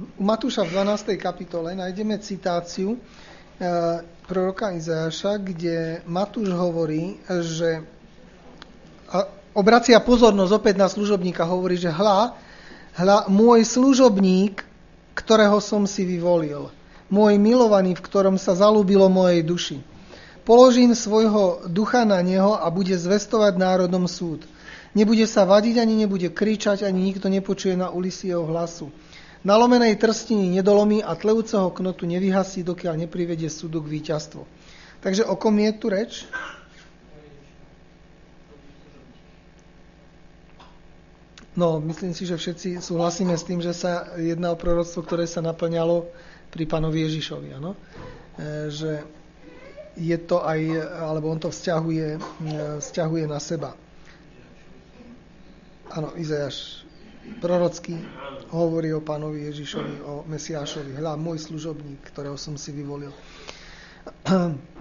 u Matúša v 12. kapitole nájdeme citáciu e, proroka Izajaša, kde Matúš hovorí, že obracia pozornosť opäť na služobníka, hovorí, že hľa, hľa, môj služobník, ktorého som si vyvolil, môj milovaný, v ktorom sa zalúbilo mojej duši. Položím svojho ducha na neho a bude zvestovať národom súd. Nebude sa vadiť, ani nebude kričať, ani nikto nepočuje na ulici jeho hlasu. Nalomenej trstiny nedolomí a tlejúceho knotu nevyhasí, dokiaľ neprivedie súdu k víťazstvu. Takže o kom je tu reč? No, myslím si, že všetci súhlasíme s tým, že sa jedná o proroctvo, ktoré sa naplňalo pri pánovi Ježišovi, áno? E, že je to aj, alebo on to vzťahuje, e, vzťahuje na seba. Áno, Izajaš prorocký hovorí o pánovi Ježišovi, o Mesiášovi. Hľa, môj služobník, ktorého som si vyvolil.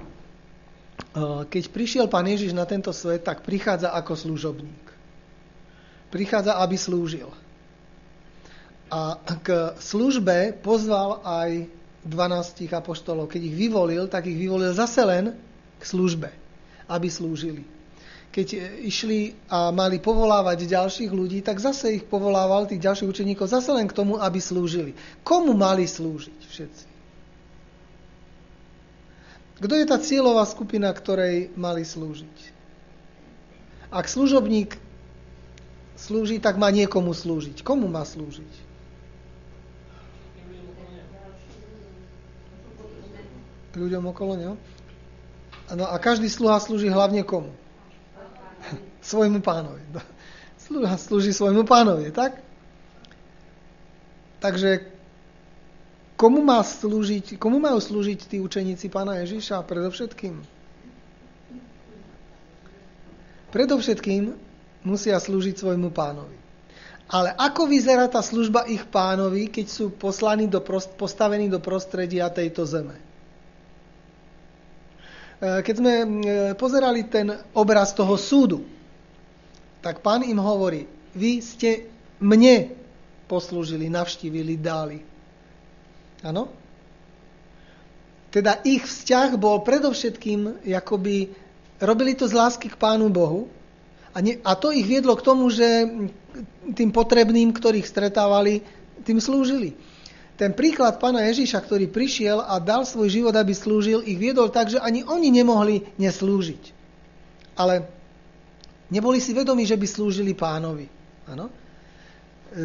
E, keď prišiel pán Ježiš na tento svet, tak prichádza ako služobník prichádza, aby slúžil. A k službe pozval aj 12 apoštolov. Keď ich vyvolil, tak ich vyvolil zase len k službe, aby slúžili. Keď išli a mali povolávať ďalších ľudí, tak zase ich povolával, tých ďalších učeníkov, zase len k tomu, aby slúžili. Komu mali slúžiť všetci? Kto je tá cieľová skupina, ktorej mali slúžiť? Ak služobník slúži, tak má niekomu slúžiť. Komu má slúžiť? Ľuďom okolo neho. No a každý sluha slúži hlavne komu? Svojmu pánovi. Sluha slúži svojmu pánovi, tak? Takže komu, má slúžiť, komu majú slúžiť tí učeníci pána Ježiša predovšetkým? Predovšetkým musia slúžiť svojmu pánovi. Ale ako vyzerá tá služba ich pánovi, keď sú poslaní do prost, postavení do prostredia tejto zeme? E, keď sme e, pozerali ten obraz toho súdu, tak pán im hovorí, vy ste mne poslúžili, navštívili, dali. Áno? Teda ich vzťah bol predovšetkým, akoby robili to z lásky k Pánu Bohu, a, ne, a to ich viedlo k tomu, že tým potrebným, ktorých stretávali, tým slúžili. Ten príklad pána Ježíša, ktorý prišiel a dal svoj život, aby slúžil, ich viedol tak, že ani oni nemohli neslúžiť. Ale neboli si vedomi, že by slúžili pánovi. Ano? E,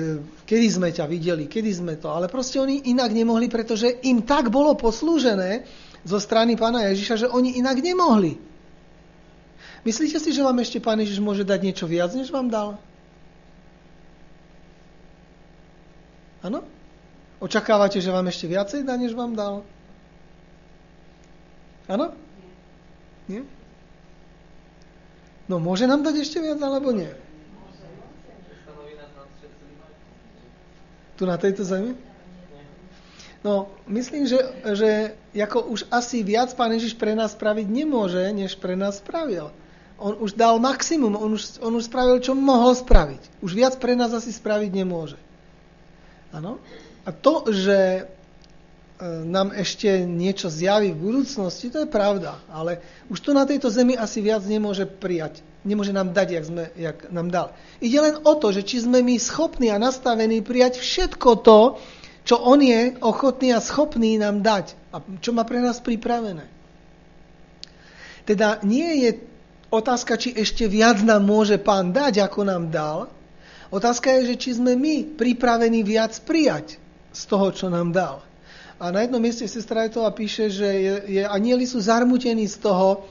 kedy sme ťa videli, kedy sme to. Ale proste oni inak nemohli, pretože im tak bolo poslúžené zo strany pána Ježiša, že oni inak nemohli. Myslíte si, že vám ešte Pán Ježiš môže dať niečo viac, než vám dal? Áno? Očakávate, že vám ešte viacej dá, než vám dal? Áno? Nie? No môže nám dať ešte viac, alebo nie? Tu na tejto zemi? No, myslím, že, že ako už asi viac Pán Ježiš pre nás spraviť nemôže, než pre nás spravil on už dal maximum, on už, on už spravil, čo mohol spraviť. Už viac pre nás asi spraviť nemôže. Áno? A to, že nám ešte niečo zjaví v budúcnosti, to je pravda. Ale už to na tejto zemi asi viac nemôže prijať. Nemôže nám dať, jak, sme, jak nám dal. Ide len o to, že či sme my schopní a nastavení prijať všetko to, čo on je ochotný a schopný nám dať. A čo má pre nás pripravené. Teda nie je Otázka, či ešte viac nám môže pán dať, ako nám dal. Otázka je, že či sme my pripravení viac prijať z toho, čo nám dal. A na jednom mieste sestra Etová píše, že je, je, anieli sú zarmutení z toho,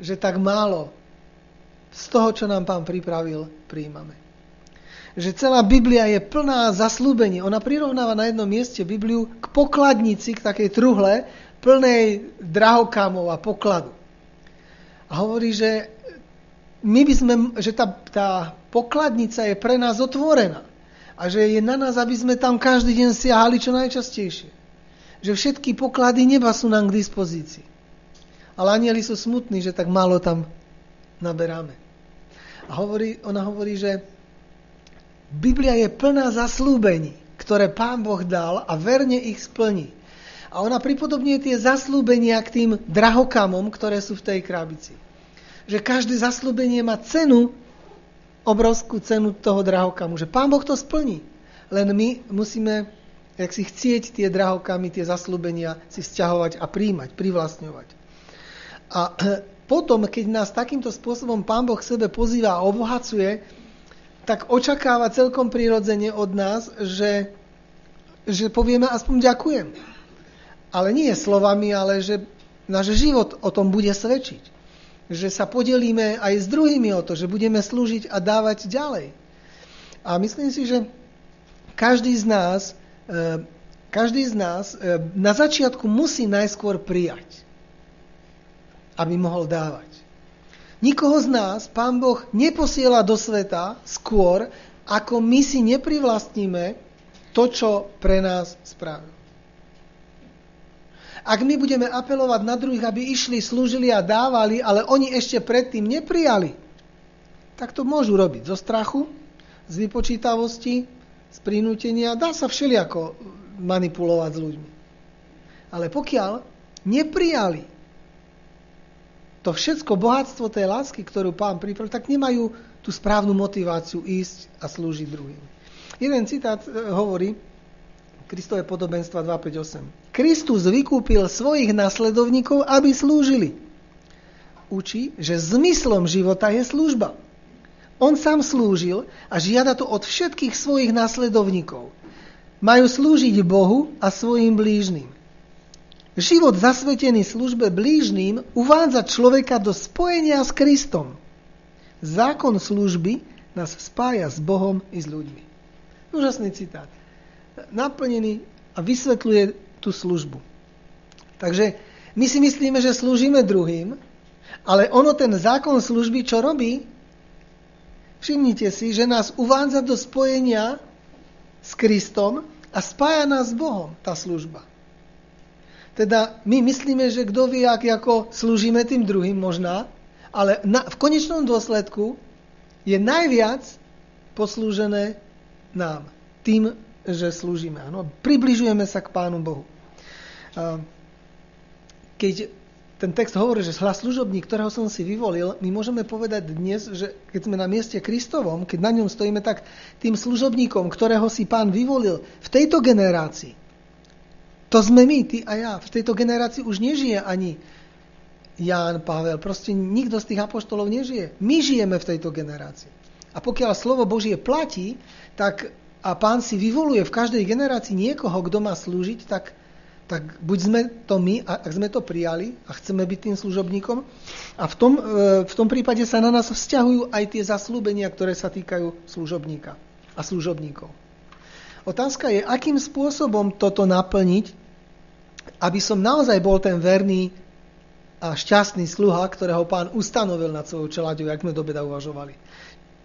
že tak málo z toho, čo nám pán pripravil, príjmame. Že celá Biblia je plná zaslúbení. Ona prirovnáva na jednom mieste Bibliu k pokladnici, k takej truhle, plnej drahokamov a pokladu. A hovorí, že my by sme, že tá, tá pokladnica je pre nás otvorená. A že je na nás, aby sme tam každý deň siahali čo najčastejšie. Že všetky poklady neba sú nám k dispozícii. Ale anieli sú smutní, že tak málo tam naberáme. A hovorí, ona hovorí, že Biblia je plná zaslúbení ktoré Pán Boh dal a verne ich splní. A ona pripodobňuje tie zaslúbenia k tým drahokamom, ktoré sú v tej krabici. Že každé zaslúbenie má cenu, obrovskú cenu toho drahokamu. Že Pán Boh to splní. Len my musíme jak si chcieť tie drahokamy, tie zaslúbenia si vzťahovať a príjmať, privlastňovať. A potom, keď nás takýmto spôsobom Pán Boh sebe pozýva a obohacuje, tak očakáva celkom prirodzene od nás, že, že povieme aspoň ďakujem. Ale nie slovami, ale že náš život o tom bude svedčiť. Že sa podelíme aj s druhými o to, že budeme slúžiť a dávať ďalej. A myslím si, že každý z nás, každý z nás e, na začiatku musí najskôr prijať, aby mohol dávať. Nikoho z nás Pán Boh neposiela do sveta skôr, ako my si neprivlastníme to, čo pre nás spravil. Ak my budeme apelovať na druhých, aby išli, slúžili a dávali, ale oni ešte predtým neprijali, tak to môžu robiť zo strachu, z vypočítavosti, z prinútenia. Dá sa všelijako manipulovať s ľuďmi. Ale pokiaľ neprijali to všetko bohatstvo tej lásky, ktorú pán pripravil, tak nemajú tú správnu motiváciu ísť a slúžiť druhým. Jeden citát e, hovorí, Kristové podobenstva 258. Kristus vykúpil svojich nasledovníkov, aby slúžili. Učí, že zmyslom života je služba. On sám slúžil a žiada to od všetkých svojich nasledovníkov. Majú slúžiť Bohu a svojim blížnym. Život zasvetený službe blížným uvádza človeka do spojenia s Kristom. Zákon služby nás spája s Bohom i s ľuďmi. Úžasný citát. Naplnený a vysvetľuje tú službu. Takže my si myslíme, že slúžime druhým, ale ono ten zákon služby, čo robí? Všimnite si, že nás uvádza do spojenia s Kristom a spája nás s Bohom, tá služba. Teda my myslíme, že kto vie, ak ako slúžime tým druhým možná, ale na, v konečnom dôsledku je najviac poslúžené nám. Tým, že slúžime. Ano, približujeme sa k Pánu Bohu. Keď ten text hovorí, že hlas služobník, ktorého som si vyvolil, my môžeme povedať dnes, že keď sme na mieste Kristovom, keď na ňom stojíme, tak tým služobníkom, ktorého si pán vyvolil v tejto generácii, to sme my, ty a ja. V tejto generácii už nežije ani Ján, Pavel. Proste nikto z tých apoštolov nežije. My žijeme v tejto generácii. A pokiaľ slovo Božie platí, tak a pán si vyvoluje v každej generácii niekoho, kto má slúžiť, tak, tak buď sme to my, ak sme to prijali a chceme byť tým služobníkom, a v tom, e, v tom prípade sa na nás vzťahujú aj tie zaslúbenia, ktoré sa týkajú služobníka a služobníkov. Otázka je, akým spôsobom toto naplniť, aby som naozaj bol ten verný a šťastný sluha, ktorého pán ustanovil nad svojou čeladiou, jak sme do beda uvažovali.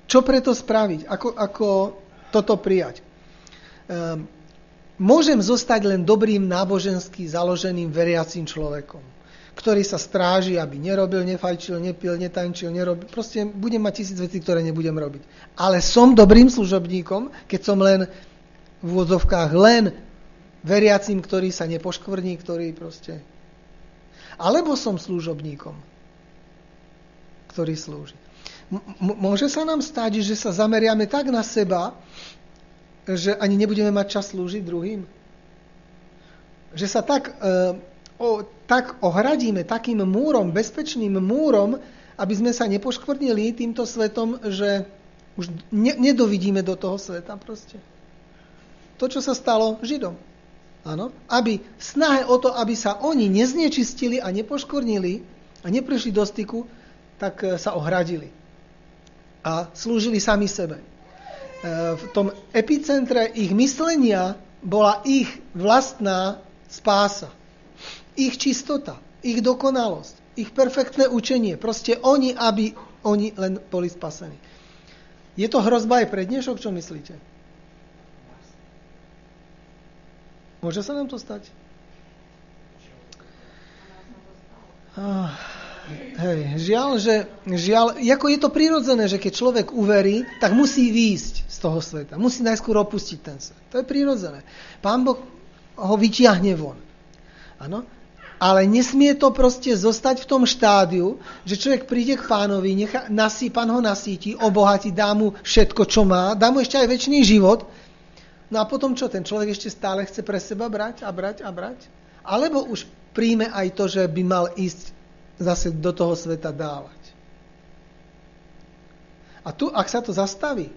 Čo preto spraviť? Ako, ako toto prijať? Um, môžem zostať len dobrým nábožensky založeným veriacím človekom, ktorý sa stráži, aby nerobil, nefajčil, nepil, netančil, nerobil. Proste budem mať tisíc vecí, ktoré nebudem robiť. Ale som dobrým služobníkom, keď som len v úvodzovkách len veriacím, ktorý sa nepoškvrní, ktorý proste... Alebo som služobníkom, ktorý slúži. M- môže sa nám stať, že sa zameriame tak na seba, že ani nebudeme mať čas slúžiť druhým? Že sa tak, e, o, tak ohradíme takým múrom, bezpečným múrom, aby sme sa nepoškvrnili týmto svetom, že už ne, nedovidíme do toho sveta proste. To, čo sa stalo Židom. Áno? Aby v snahe o to, aby sa oni neznečistili a nepoškornili a neprišli do styku, tak e, sa ohradili. A slúžili sami sebe. V tom epicentre ich myslenia bola ich vlastná spása. Ich čistota, ich dokonalosť, ich perfektné učenie. Proste oni, aby oni len boli spasení. Je to hrozba aj pre dnešok, čo myslíte? Môže sa nám to stať? Ah, Hej, žiaľ, že, žiaľ, ako je to prirodzené, že keď človek uverí, tak musí výjsť z toho sveta. Musí najskôr opustiť ten svet. To je prirodzené. Pán Boh ho vyťahne von. Áno? Ale nesmie to proste zostať v tom štádiu, že človek príde k pánovi, nechá, nasí, pán ho nasíti, obohatí, dá mu všetko, čo má, dá mu ešte aj väčší život. No a potom čo, ten človek ešte stále chce pre seba brať a brať a brať? Alebo už príjme aj to, že by mal ísť zase do toho sveta dávať. A tu, ak sa to zastaví,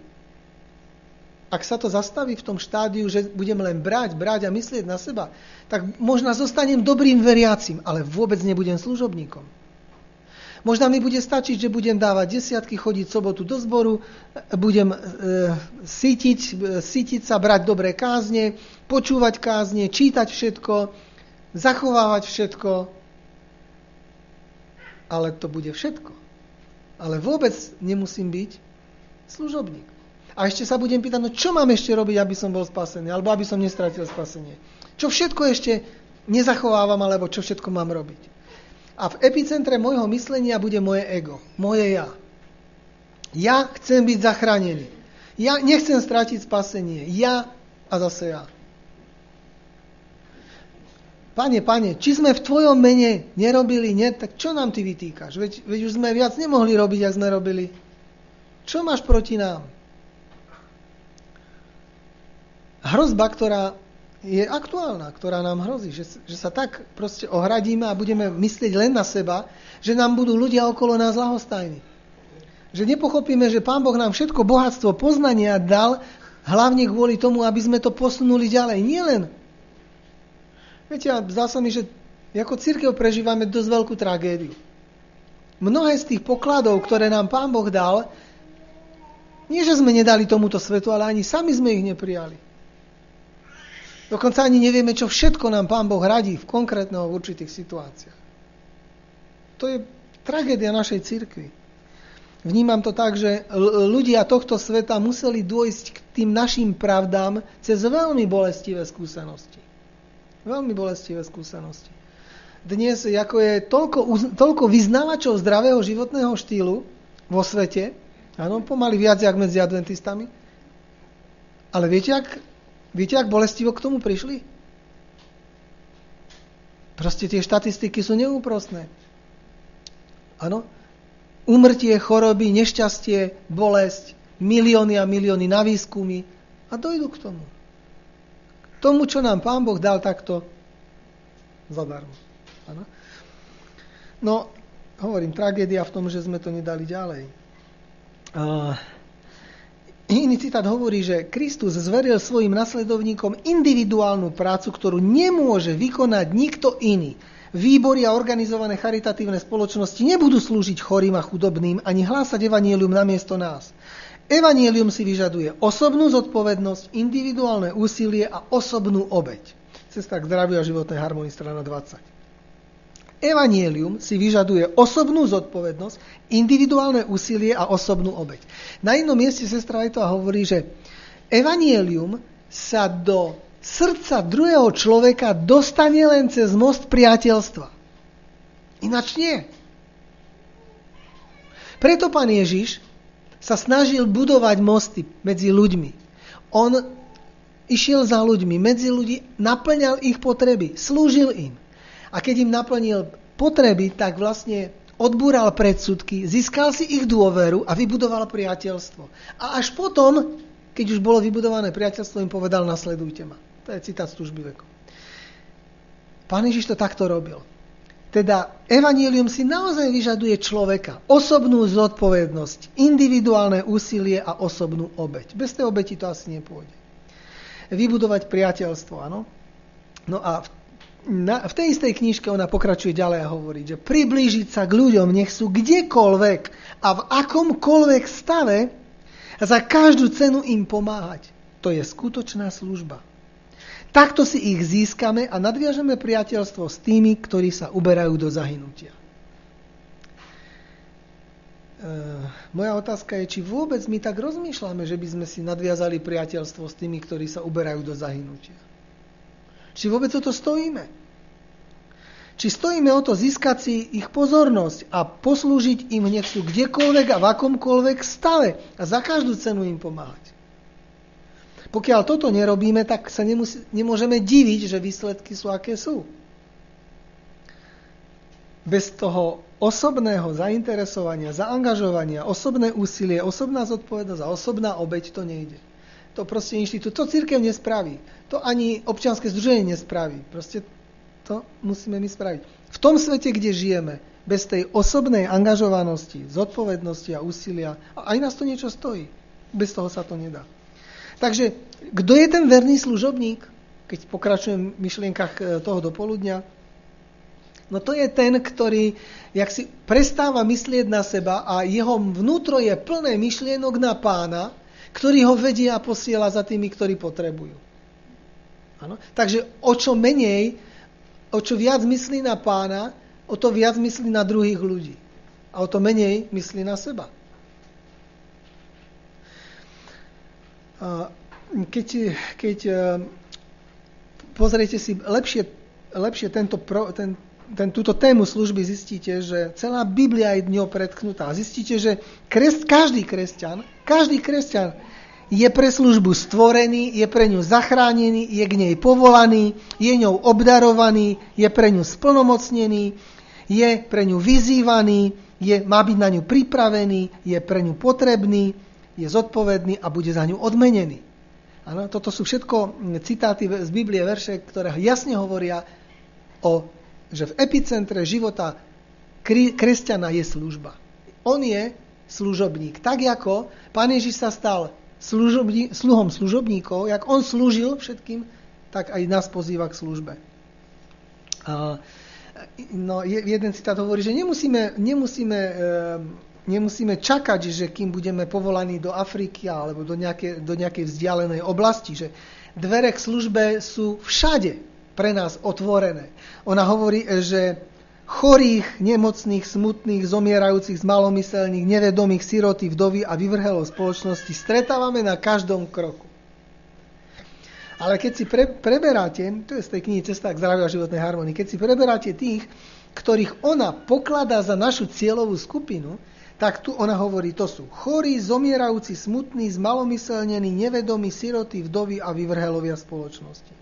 ak sa to zastaví v tom štádiu, že budem len brať, brať a myslieť na seba, tak možno zostanem dobrým veriacim, ale vôbec nebudem služobníkom. Možno mi bude stačiť, že budem dávať desiatky, chodiť sobotu do zboru, budem e, sítiť, e, sítiť sa, brať dobré kázne, počúvať kázne, čítať všetko, zachovávať všetko, ale to bude všetko. Ale vôbec nemusím byť služobník. A ešte sa budem pýtať, no čo mám ešte robiť, aby som bol spasený, alebo aby som nestratil spasenie. Čo všetko ešte nezachovávam, alebo čo všetko mám robiť. A v epicentre môjho myslenia bude moje ego, moje ja. Ja chcem byť zachránený. Ja nechcem stratiť spasenie. Ja a zase ja. Pane, pane, či sme v tvojom mene nerobili, nie, tak čo nám ty vytýkaš? Veď, veď už sme viac nemohli robiť, ako sme robili. Čo máš proti nám? hrozba, ktorá je aktuálna, ktorá nám hrozí, že, že sa tak proste ohradíme a budeme myslieť len na seba, že nám budú ľudia okolo nás lahostajní. Že nepochopíme, že Pán Boh nám všetko bohatstvo poznania dal hlavne kvôli tomu, aby sme to posunuli ďalej. Nie len. Viete, a zdá sa mi, že ako církev prežívame dosť veľkú tragédiu. Mnohé z tých pokladov, ktoré nám Pán Boh dal, nie že sme nedali tomuto svetu, ale ani sami sme ich neprijali. Dokonca ani nevieme, čo všetko nám Pán Boh radí v konkrétneho v určitých situáciách. To je tragédia našej cirkvi. Vnímam to tak, že ľudia tohto sveta museli dôjsť k tým našim pravdám cez veľmi bolestivé skúsenosti. Veľmi bolestivé skúsenosti. Dnes ako je toľko, toľko vyznávačov zdravého životného štýlu vo svete, áno, pomaly viac, jak medzi adventistami, ale viete, ak Viete, ak bolestivo k tomu prišli? Proste tie štatistiky sú neúprostné. Áno? Umrtie, choroby, nešťastie, bolesť, milióny a milióny na výskumy a dojdu k tomu. Tomu, čo nám Pán Boh dal takto zadarmo. Áno? No, hovorím, tragédia v tom, že sme to nedali ďalej. Uh, Iný citát hovorí, že Kristus zveril svojim nasledovníkom individuálnu prácu, ktorú nemôže vykonať nikto iný. Výbory a organizované charitatívne spoločnosti nebudú slúžiť chorým a chudobným ani hlásať evanielium namiesto nás. Evanielium si vyžaduje osobnú zodpovednosť, individuálne úsilie a osobnú obeď. Cesta k zdraviu a životnej harmonii, strana 20. Evanielium si vyžaduje osobnú zodpovednosť, individuálne úsilie a osobnú obeď. Na jednom mieste sestra aj to hovorí, že Evanielium sa do srdca druhého človeka dostane len cez most priateľstva. Ináč nie. Preto pán Ježiš sa snažil budovať mosty medzi ľuďmi. On išiel za ľuďmi, medzi ľudí, naplňal ich potreby, slúžil im. A keď im naplnil potreby, tak vlastne odbúral predsudky, získal si ich dôveru a vybudoval priateľstvo. A až potom, keď už bolo vybudované priateľstvo, im povedal, nasledujte ma. To je citát z tužby veku. Pán Ježiš to takto robil. Teda evanílium si naozaj vyžaduje človeka, osobnú zodpovednosť, individuálne úsilie a osobnú obeď. Bez tej obeti to asi nepôjde. Vybudovať priateľstvo, áno. No a v na, v tej istej knižke ona pokračuje ďalej a hovorí, že priblížiť sa k ľuďom, nech sú kdekoľvek a v akomkoľvek stave za každú cenu im pomáhať. To je skutočná služba. Takto si ich získame a nadviažeme priateľstvo s tými, ktorí sa uberajú do zahynutia. E, moja otázka je, či vôbec my tak rozmýšľame, že by sme si nadviazali priateľstvo s tými, ktorí sa uberajú do zahynutia. Či vôbec o to stojíme? Či stojíme o to získať si ich pozornosť a poslúžiť im nech sú kdekoľvek a v akomkoľvek stave a za každú cenu im pomáhať. Pokiaľ toto nerobíme, tak sa nemusí, nemôžeme diviť, že výsledky sú aké sú. Bez toho osobného zainteresovania, zaangažovania, osobné úsilie, osobná zodpovednosť a osobná obeď to nejde. To proste inštitút, to církev nespraví. To ani občianske združenie nespraví. Proste to musíme my spraviť. V tom svete, kde žijeme, bez tej osobnej angažovanosti, zodpovednosti a úsilia, aj nás to niečo stojí. Bez toho sa to nedá. Takže kto je ten verný služobník, keď pokračujem v myšlienkach e, toho dopoludňa? No to je ten, ktorý jak si prestáva myslieť na seba a jeho vnútro je plné myšlienok na pána, ktorý ho vedie a posiela za tými, ktorí potrebujú. Ano? Takže o čo menej, o čo viac myslí na pána, o to viac myslí na druhých ľudí. A o to menej myslí na seba. Keď, keď e, pozriete si lepšie, lepšie tento, ten, ten, túto tému služby, zistíte, že celá Biblia je dňou predknutá. Zistíte, že kres, každý kresťan, každý kresťan je pre službu stvorený, je pre ňu zachránený, je k nej povolaný, je ňou obdarovaný, je pre ňu splnomocnený, je pre ňu vyzývaný, je, má byť na ňu pripravený, je pre ňu potrebný, je zodpovedný a bude za ňu odmenený. Ano, toto sú všetko citáty z Biblie, verše, ktoré jasne hovoria o, že v epicentre života kresťana je služba. On je služobník. Tak ako Pán Ježiš sa stal služobní, sluhom služobníkov, jak on slúžil všetkým, tak aj nás pozýva k službe. A, no, jeden citát hovorí, že nemusíme, nemusíme e, nemusíme čakať, že kým budeme povolaní do Afriky alebo do nejakej, do nejakej vzdialenej oblasti, že dvere k službe sú všade pre nás otvorené. Ona hovorí, že chorých, nemocných, smutných, zomierajúcich, zmalomyselných, nevedomých, siroty, vdovy a vyvrhelov spoločnosti stretávame na každom kroku. Ale keď si pre, preberáte, to je z tej knihy Cesta k zdraviu a životnej harmonii, keď si preberáte tých, ktorých ona pokladá za našu cieľovú skupinu, tak tu ona hovorí, to sú chorí, zomierajúci, smutní, zmalomyselnení, nevedomí, siroty, vdovy a vyvrhelovia spoločnosti.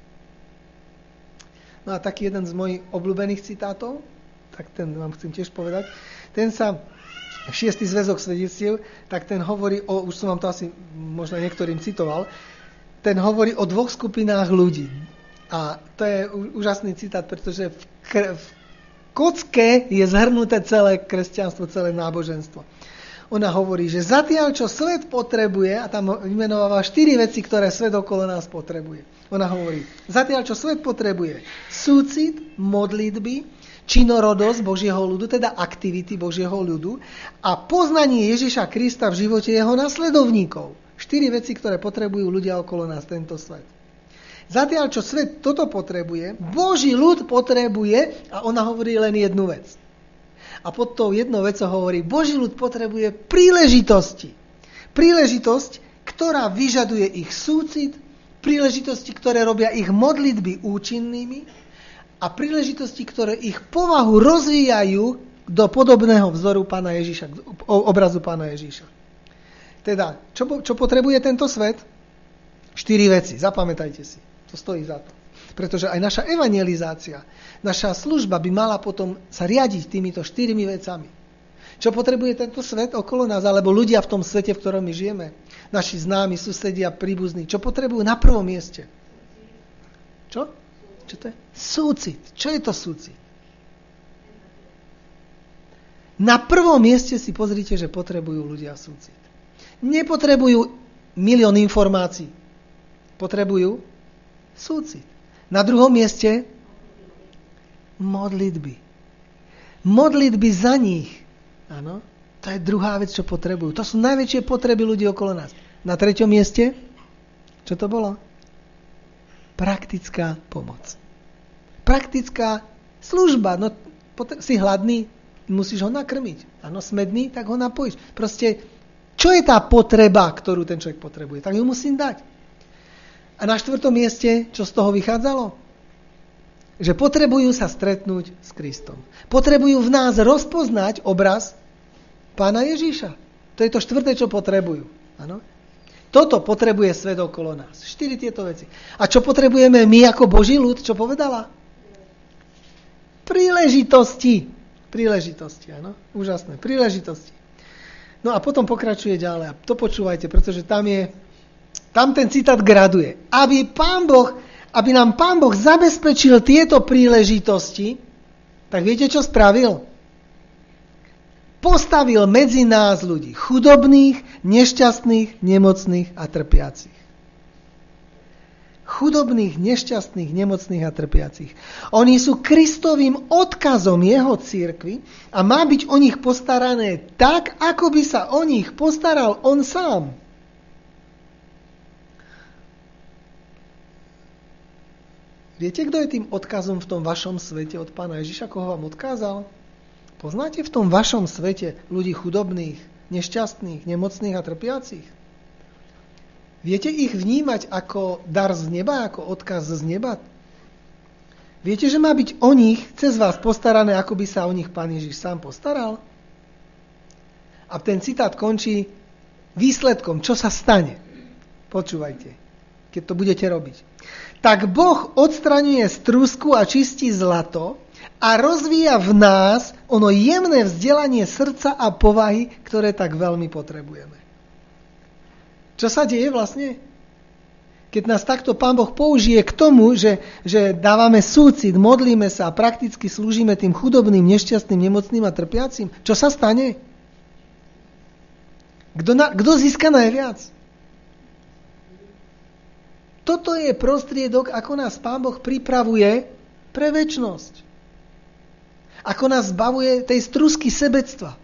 No a taký jeden z mojich obľúbených citátov, tak ten vám chcem tiež povedať, ten sa, šiestý zväzok svedectiev, tak ten hovorí o, už som vám to asi možno niektorým citoval, ten hovorí o dvoch skupinách ľudí. A to je úžasný citát, pretože v, v kocke je zhrnuté celé kresťanstvo, celé náboženstvo. Ona hovorí, že zatiaľ, čo svet potrebuje, a tam vymenováva štyri veci, ktoré svet okolo nás potrebuje. Ona hovorí, zatiaľ, čo svet potrebuje súcit, modlitby, činorodosť Božieho ľudu, teda aktivity Božieho ľudu a poznanie Ježiša Krista v živote jeho nasledovníkov. Štyri veci, ktoré potrebujú ľudia okolo nás, tento svet. Zatiaľ, čo svet toto potrebuje, Boží ľud potrebuje, a ona hovorí len jednu vec. A pod tou jednou vecou hovorí, Boží ľud potrebuje príležitosti. Príležitosť, ktorá vyžaduje ich súcit, príležitosti, ktoré robia ich modlitby účinnými a príležitosti, ktoré ich povahu rozvíjajú do podobného vzoru pána Ježíša, obrazu pána Ježíša. Teda, čo, čo potrebuje tento svet? Štyri veci, zapamätajte si. To stojí za to. Pretože aj naša evangelizácia, naša služba by mala potom sa riadiť týmito štyrmi vecami. Čo potrebuje tento svet okolo nás, alebo ľudia v tom svete, v ktorom my žijeme? Naši známi, susedia, príbuzní. Čo potrebujú na prvom mieste? Čo? Čo to je? Súcit. Čo je to súcit? Na prvom mieste si pozrite, že potrebujú ľudia súcit. Nepotrebujú milión informácií. Potrebujú súcit. Na druhom mieste modlitby. Modlitby za nich. Áno, to je druhá vec, čo potrebujú. To sú najväčšie potreby ľudí okolo nás. Na treťom mieste, čo to bolo? Praktická pomoc. Praktická služba. No, si hladný, musíš ho nakrmiť. Áno, smedný, tak ho napojíš. Proste, čo je tá potreba, ktorú ten človek potrebuje? Tak ju musím dať. A na štvrtom mieste, čo z toho vychádzalo? že potrebujú sa stretnúť s Kristom. Potrebujú v nás rozpoznať obraz pána Ježíša. To je to štvrté, čo potrebujú. Ano? Toto potrebuje svet okolo nás. Štyri tieto veci. A čo potrebujeme my ako Boží ľud? Čo povedala? Príležitosti. Príležitosti, áno. Úžasné. Príležitosti. No a potom pokračuje ďalej. A to počúvajte, pretože tam je, tam ten citát graduje. Aby pán Boh, aby nám pán Boh zabezpečil tieto príležitosti, tak viete, čo spravil? Postavil medzi nás ľudí chudobných, nešťastných, nemocných a trpiacich chudobných, nešťastných, nemocných a trpiacich. Oni sú Kristovým odkazom jeho církvy a má byť o nich postarané tak, ako by sa o nich postaral on sám. Viete, kto je tým odkazom v tom vašom svete od pána Ježiša, koho vám odkázal? Poznáte v tom vašom svete ľudí chudobných, nešťastných, nemocných a trpiacich? Viete ich vnímať ako dar z neba, ako odkaz z neba? Viete, že má byť o nich cez vás postarané, ako by sa o nich Pán Ježiš sám postaral? A ten citát končí výsledkom, čo sa stane. Počúvajte, keď to budete robiť. Tak Boh odstraňuje strúsku a čistí zlato a rozvíja v nás ono jemné vzdelanie srdca a povahy, ktoré tak veľmi potrebujeme. Čo sa deje vlastne? Keď nás takto Pán Boh použije k tomu, že, že dávame súcit, modlíme sa a prakticky slúžime tým chudobným, nešťastným, nemocným a trpiacim, čo sa stane? Kto, na, kto získa najviac? Toto je prostriedok, ako nás Pán Boh pripravuje pre väčnosť. Ako nás zbavuje tej strusky sebectva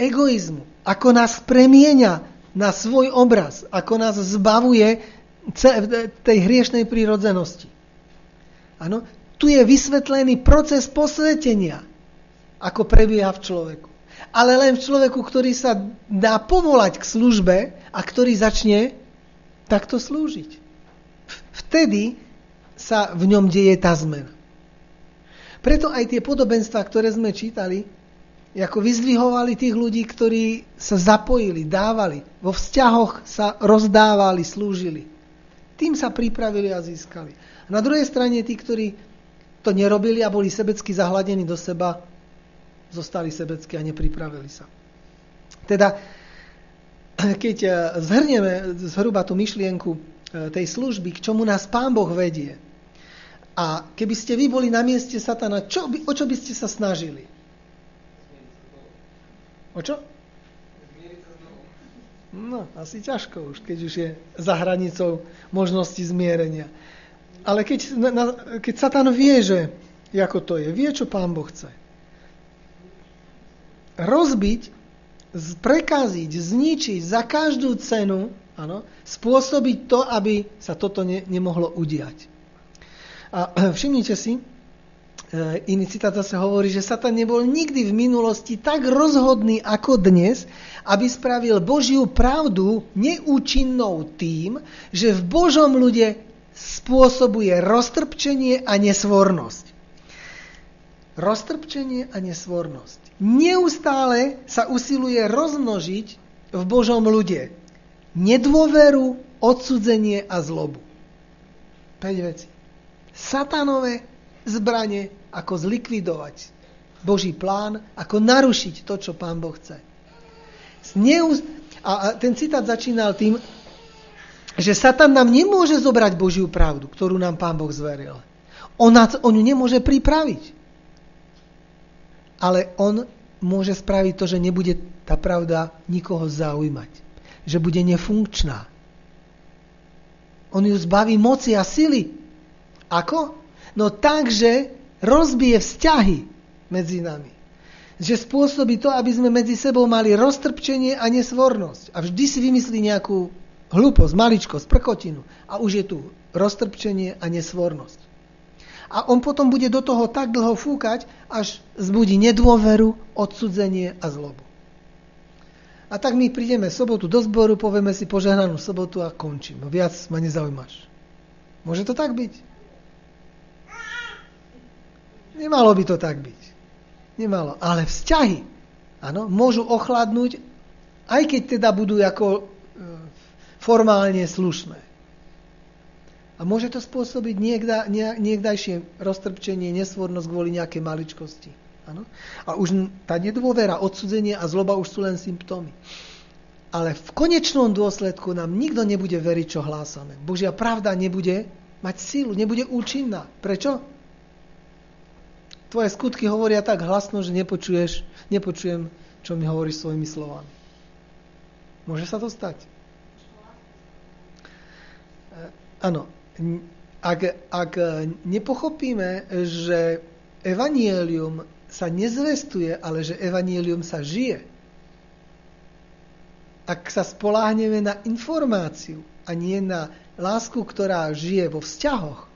egoizmu, ako nás premieňa na svoj obraz, ako nás zbavuje tej hriešnej prírodzenosti. Ano, tu je vysvetlený proces posvetenia, ako prebieha v človeku. Ale len v človeku, ktorý sa dá povolať k službe a ktorý začne takto slúžiť. Vtedy sa v ňom deje tá zmena. Preto aj tie podobenstva, ktoré sme čítali, ako vyzdvihovali tých ľudí, ktorí sa zapojili, dávali, vo vzťahoch sa rozdávali, slúžili. Tým sa pripravili a získali. A na druhej strane tí, ktorí to nerobili a boli sebecky zahladení do seba, zostali sebecky a nepripravili sa. Teda, keď eh, zhrnieme zhruba tú myšlienku eh, tej služby, k čomu nás Pán Boh vedie, a keby ste vy boli na mieste satana, čo by, o čo by ste sa snažili? O čo? No, asi ťažko už, keď už je za hranicou možnosti zmierenia. Ale keď, na, keď Satan vie, že ako to je, vie, čo Pán Boh chce. Rozbiť, prekaziť, zničiť za každú cenu, ano, spôsobiť to, aby sa toto ne, nemohlo udiať. A všimnite si, E, iný citát zase hovorí, že Satan nebol nikdy v minulosti tak rozhodný ako dnes, aby spravil Božiu pravdu neúčinnou tým, že v Božom ľude spôsobuje roztrpčenie a nesvornosť. Roztrpčenie a nesvornosť. Neustále sa usiluje rozmnožiť v Božom ľude nedôveru, odsudzenie a zlobu. 5 veci. Satanové zbranie ako zlikvidovať Boží plán, ako narušiť to, čo Pán Boh chce. A ten citát začínal tým, že Satan nám nemôže zobrať Božiu pravdu, ktorú nám Pán Boh zveril. On, on ju nemôže pripraviť. Ale on môže spraviť to, že nebude tá pravda nikoho zaujímať. Že bude nefunkčná. On ju zbaví moci a sily. Ako? No tak, že rozbije vzťahy medzi nami. Že spôsobí to, aby sme medzi sebou mali roztrpčenie a nesvornosť. A vždy si vymyslí nejakú hlúposť, maličkosť, prkotinu. A už je tu roztrpčenie a nesvornosť. A on potom bude do toho tak dlho fúkať, až zbudí nedôveru, odsudzenie a zlobu. A tak my prídeme sobotu do zboru, povieme si požehnanú sobotu a končím. Viac ma nezaujímaš. Môže to tak byť? Nemalo by to tak byť. Nemalo. Ale vzťahy, áno, môžu ochladnúť, aj keď teda budú ako e, formálne slušné. A môže to spôsobiť niekda, nie, niekdajšie roztrpčenie, nesvornosť kvôli nejakej maličkosti. Ano? A už tá nedôvera, odsudzenie a zloba už sú len symptómy. Ale v konečnom dôsledku nám nikto nebude veriť, čo hlásame. Božia pravda nebude mať sílu, nebude účinná. Prečo? Tvoje skutky hovoria tak hlasno, že nepočuješ, nepočujem, čo mi hovoríš svojimi slovami. Môže sa to stať? Áno, ak, ak nepochopíme, že evanielium sa nezvestuje, ale že evanielium sa žije, ak sa spoláhneme na informáciu a nie na lásku, ktorá žije vo vzťahoch,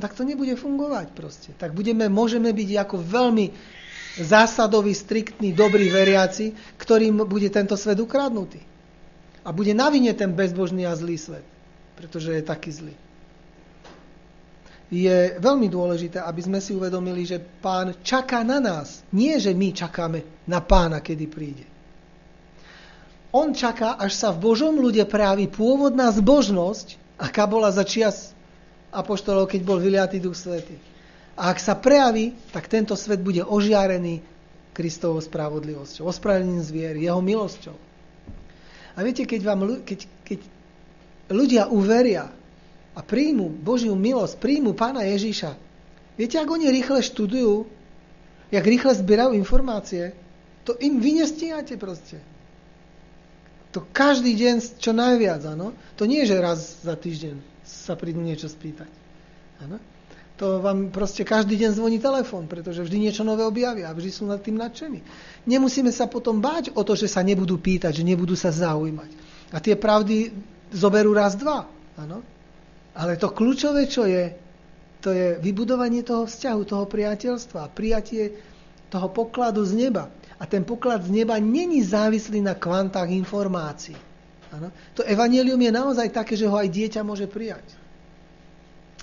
tak to nebude fungovať proste. Tak budeme, môžeme byť ako veľmi zásadový, striktný, dobrý veriaci, ktorým bude tento svet ukradnutý. A bude na vine ten bezbožný a zlý svet pretože je taký zlý. Je veľmi dôležité, aby sme si uvedomili, že pán čaká na nás. Nie, že my čakáme na pána, kedy príde. On čaká, až sa v Božom ľude prejaví pôvodná zbožnosť, aká bola za čias apoštolov, keď bol vyliatý duch svety. A ak sa prejaví, tak tento svet bude ožiarený Kristovou spravodlivosťou, ospravedlnením zvier, jeho milosťou. A viete, keď, vám, keď, keď ľudia uveria a príjmu Božiu milosť, príjmu Pána Ježíša, viete, ak oni rýchle študujú, jak rýchle zbierajú informácie, to im vy nestíhate proste. To každý deň čo najviac, áno. To nie je, že raz za týždeň sa prídu niečo spýtať. Áno. To vám proste každý deň zvoní telefón, pretože vždy niečo nové objavia a vždy sú nad tým nadšení. Nemusíme sa potom báť o to, že sa nebudú pýtať, že nebudú sa zaujímať. A tie pravdy zoberú raz, dva. Ano? Ale to kľúčové, čo je, to je vybudovanie toho vzťahu, toho priateľstva, prijatie toho pokladu z neba. A ten poklad z neba není závislý na kvantách informácií. Ano? To evanelium je naozaj také, že ho aj dieťa môže prijať.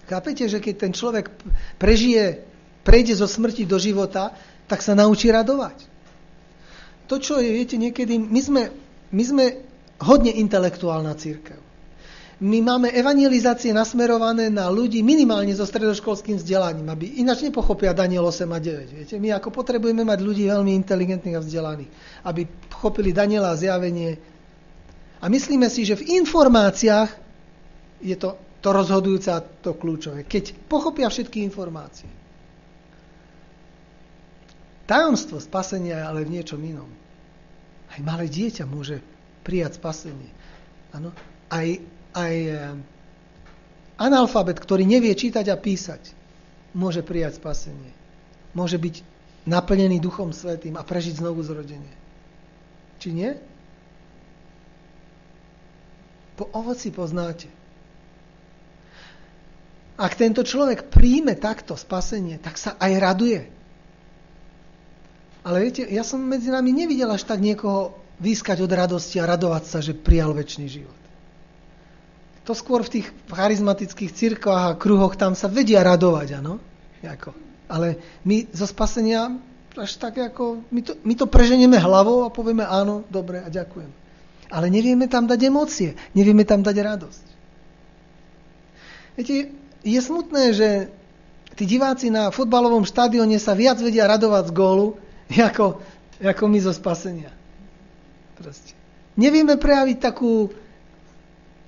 Chápete, že keď ten človek prežije, prejde zo smrti do života, tak sa naučí radovať. To, čo je, viete, niekedy, my sme, my sme hodne intelektuálna církev. My máme evangelizácie nasmerované na ľudí minimálne so stredoškolským vzdelaním, aby ináč nepochopia Daniel 8 a 9. Viete? My ako potrebujeme mať ľudí veľmi inteligentných a vzdelaných, aby pochopili Daniela zjavenie. A myslíme si, že v informáciách je to, to rozhodujúce a to kľúčové. Keď pochopia všetky informácie. Tajomstvo spasenia je ale v niečom inom. Aj malé dieťa môže prijať spasenie. Ano? Aj, aj eh, analfabet, ktorý nevie čítať a písať, môže prijať spasenie. Môže byť naplnený Duchom Svetým a prežiť znovu zrodenie. Či nie? Po ovoci poznáte. Ak tento človek príjme takto spasenie, tak sa aj raduje. Ale viete, ja som medzi nami nevidel až tak niekoho výskať od radosti a radovať sa, že prijal väčší život. To skôr v tých charizmatických cirkvách a kruhoch tam sa vedia radovať, áno? Jako. Ale my zo spasenia až tak ako, my to, my to preženieme hlavou a povieme áno, dobre a ďakujem. Ale nevieme tam dať emócie, nevieme tam dať radosť. Viete, je smutné, že tí diváci na futbalovom štadióne sa viac vedia radovať z gólu, ako, ako my zo spasenia. Proste. Nevieme prejaviť takú,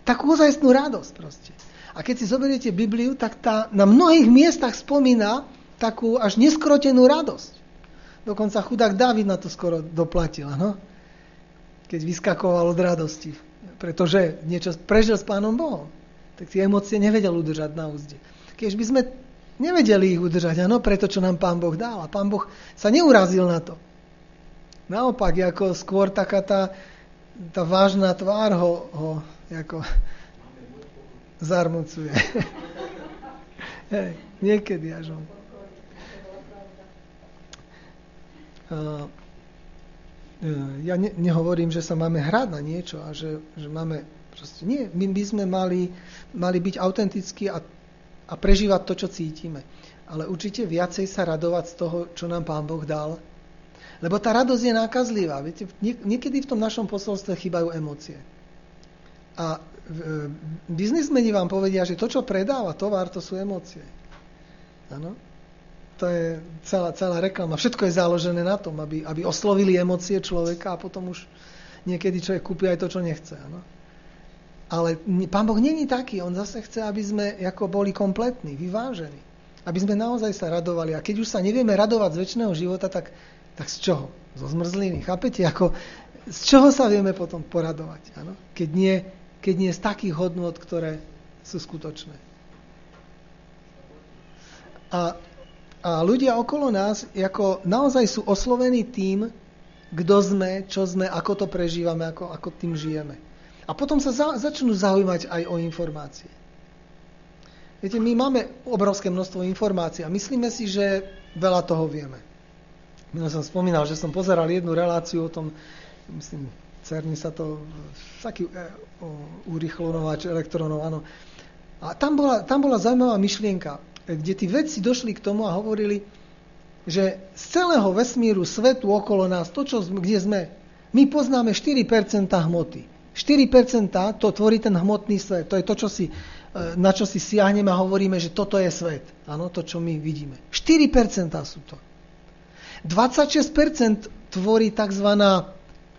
takú ozajstnú radosť. Proste. A keď si zoberiete Bibliu, tak tá na mnohých miestach spomína takú až neskrotenú radosť. Dokonca chudák Dávid na to skoro doplatil, no? keď vyskakoval od radosti. Pretože niečo prežil s Pánom Bohom. Tak tie emócie nevedel udržať na úzde. Keď by sme nevedeli ich udržať, áno, preto, čo nám Pán Boh dal. A Pán Boh sa neurazil na to. Naopak, ako skôr taká tá, tá vážna tvár ho, ho ako zarmucuje. Hej, niekedy až on. Uh, ja ne, nehovorím, že sa máme hrať na niečo a že, že máme proste, nie, my by sme mali, mali byť autentickí a, a prežívať to, čo cítime. ale určite viacej sa radovať z toho, čo nám Pán Boh dal. Lebo tá radosť je nákazlivá. Viete, niekedy v tom našom posolstve chýbajú emócie. A e, biznismeni vám povedia, že to, čo predáva tovar, to sú emócie. Áno? To je celá, celá reklama. Všetko je založené na tom, aby, aby oslovili emócie človeka a potom už niekedy človek kúpi aj to, čo nechce. Áno? Ale Pán Boh není taký. On zase chce, aby sme ako boli kompletní, vyvážení. Aby sme naozaj sa radovali. A keď už sa nevieme radovať z väčšného života, tak, tak z čoho? Zo zmrzliny. Chápete? Ako, z čoho sa vieme potom poradovať? Áno? Keď, nie, keď nie z takých hodnot, ktoré sú skutočné. A a ľudia okolo nás ako naozaj sú oslovení tým, kto sme, čo sme, ako to prežívame, ako, ako tým žijeme. A potom sa za, začnú zaujímať aj o informácie. Viete, my máme obrovské množstvo informácií a myslíme si, že veľa toho vieme. Minul som spomínal, že som pozeral jednu reláciu o tom, myslím, CERNI sa to, taký e, urychlonovač elektronov, áno. A tam bola, tam bola zaujímavá myšlienka kde tí vedci došli k tomu a hovorili, že z celého vesmíru, svetu okolo nás, to, čo, kde sme, my poznáme 4% hmoty. 4% to tvorí ten hmotný svet. To je to, čo si, e, na čo si siahneme a hovoríme, že toto je svet. Áno, to, čo my vidíme. 4% sú to. 26% tvorí tzv.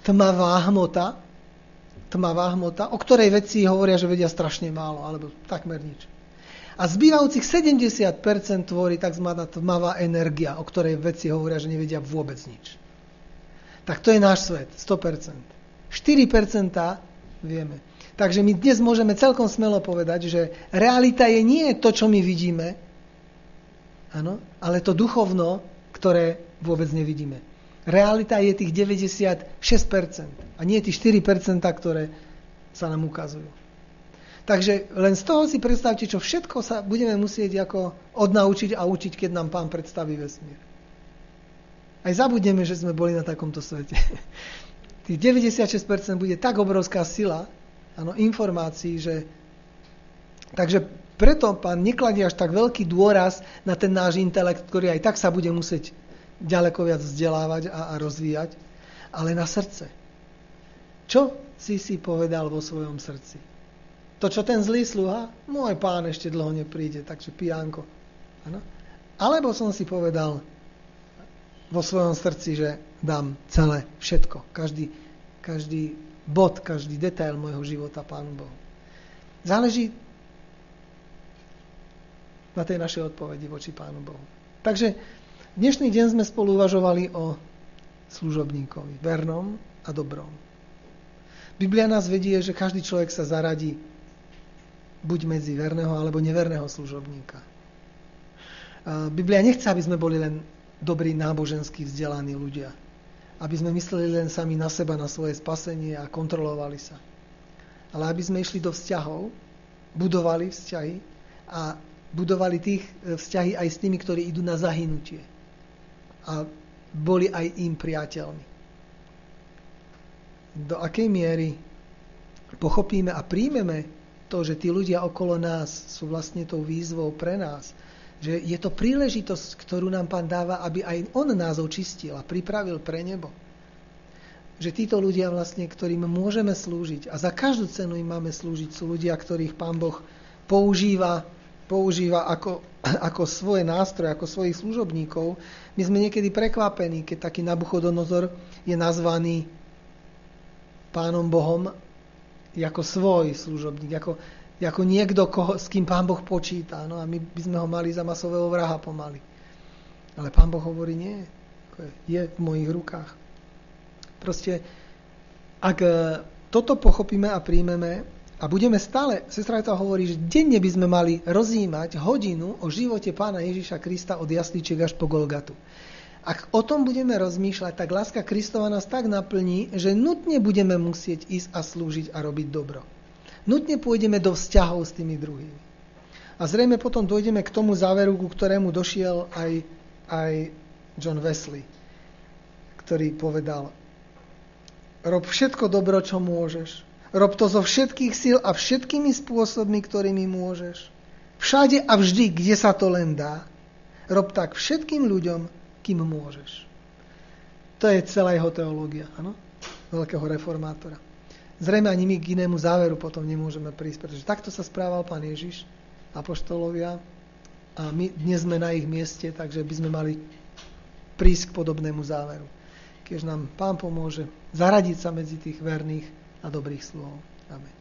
tmavá hmota, tmavá hmota, o ktorej vedci hovoria, že vedia strašne málo, alebo takmer nič. A zbývajúcich 70% tvorí tzv. tmavá energia, o ktorej vedci hovoria, že nevedia vôbec nič. Tak to je náš svet, 100%. 4% vieme. Takže my dnes môžeme celkom smelo povedať, že realita je nie to, čo my vidíme, ano, ale to duchovno, ktoré vôbec nevidíme. Realita je tých 96% a nie tých 4%, ktoré sa nám ukazujú. Takže len z toho si predstavte, čo všetko sa budeme musieť ako odnaučiť a učiť, keď nám pán predstaví vesmír. Aj zabudneme, že sme boli na takomto svete. Tých 96% bude tak obrovská sila ano, informácií, že... Takže preto pán nekladie až tak veľký dôraz na ten náš intelekt, ktorý aj tak sa bude musieť ďaleko viac vzdelávať a, a rozvíjať, ale na srdce. Čo si si povedal vo svojom srdci? To, čo ten zlý sluha, môj pán ešte dlho nepríde, takže pijánko. Ano? Alebo som si povedal vo svojom srdci, že dám celé, všetko, každý, každý bod, každý detail môjho života Pánu Bohu. Záleží na tej našej odpovedi voči Pánu Bohu. Takže dnešný deň sme spolu uvažovali o služobníkovi, vernom a dobrom. Biblia nás vedie, že každý človek sa zaradí buď medzi verného alebo neverného služobníka. Biblia nechce, aby sme boli len dobrí nábožensky vzdelaní ľudia. Aby sme mysleli len sami na seba, na svoje spasenie a kontrolovali sa. Ale aby sme išli do vzťahov, budovali vzťahy a budovali tých e, vzťahy aj s tými, ktorí idú na zahynutie. A boli aj im priateľmi. Do akej miery pochopíme a príjmeme to, že tí ľudia okolo nás sú vlastne tou výzvou pre nás, že je to príležitosť, ktorú nám Pán dáva, aby aj On nás očistil a pripravil pre nebo. Že títo ľudia vlastne, ktorým môžeme slúžiť a za každú cenu im máme slúžiť, sú ľudia, ktorých Pán Boh používa, používa ako, ako svoje nástroje, ako svojich služobníkov. My sme niekedy prekvapení, keď taký Nabuchodonozor je nazvaný Pánom Bohom ako svoj služobník, ako, ako niekto, koho, s kým Pán Boh počíta. No a my by sme ho mali za masového vraha pomaly. Ale Pán Boh hovorí, nie, je v mojich rukách. Proste, ak e, toto pochopíme a príjmeme a budeme stále, sestra to hovorí, že denne by sme mali rozímať hodinu o živote pána Ježiša Krista od jasličiek až po Golgatu. Ak o tom budeme rozmýšľať, tak láska Kristova nás tak naplní, že nutne budeme musieť ísť a slúžiť a robiť dobro. Nutne pôjdeme do vzťahov s tými druhými. A zrejme potom dojdeme k tomu záveru, ku ktorému došiel aj, aj John Wesley, ktorý povedal, rob všetko dobro, čo môžeš. Rob to zo všetkých síl a všetkými spôsobmi, ktorými môžeš. Všade a vždy, kde sa to len dá. Rob tak všetkým ľuďom, kým môžeš. To je celá jeho teológia, áno? Veľkého reformátora. Zrejme ani my k inému záveru potom nemôžeme prísť, pretože takto sa správal pán Ježiš, apoštolovia, a my dnes sme na ich mieste, takže by sme mali prísť k podobnému záveru. Keď nám pán pomôže zaradiť sa medzi tých verných a dobrých slov. Amen.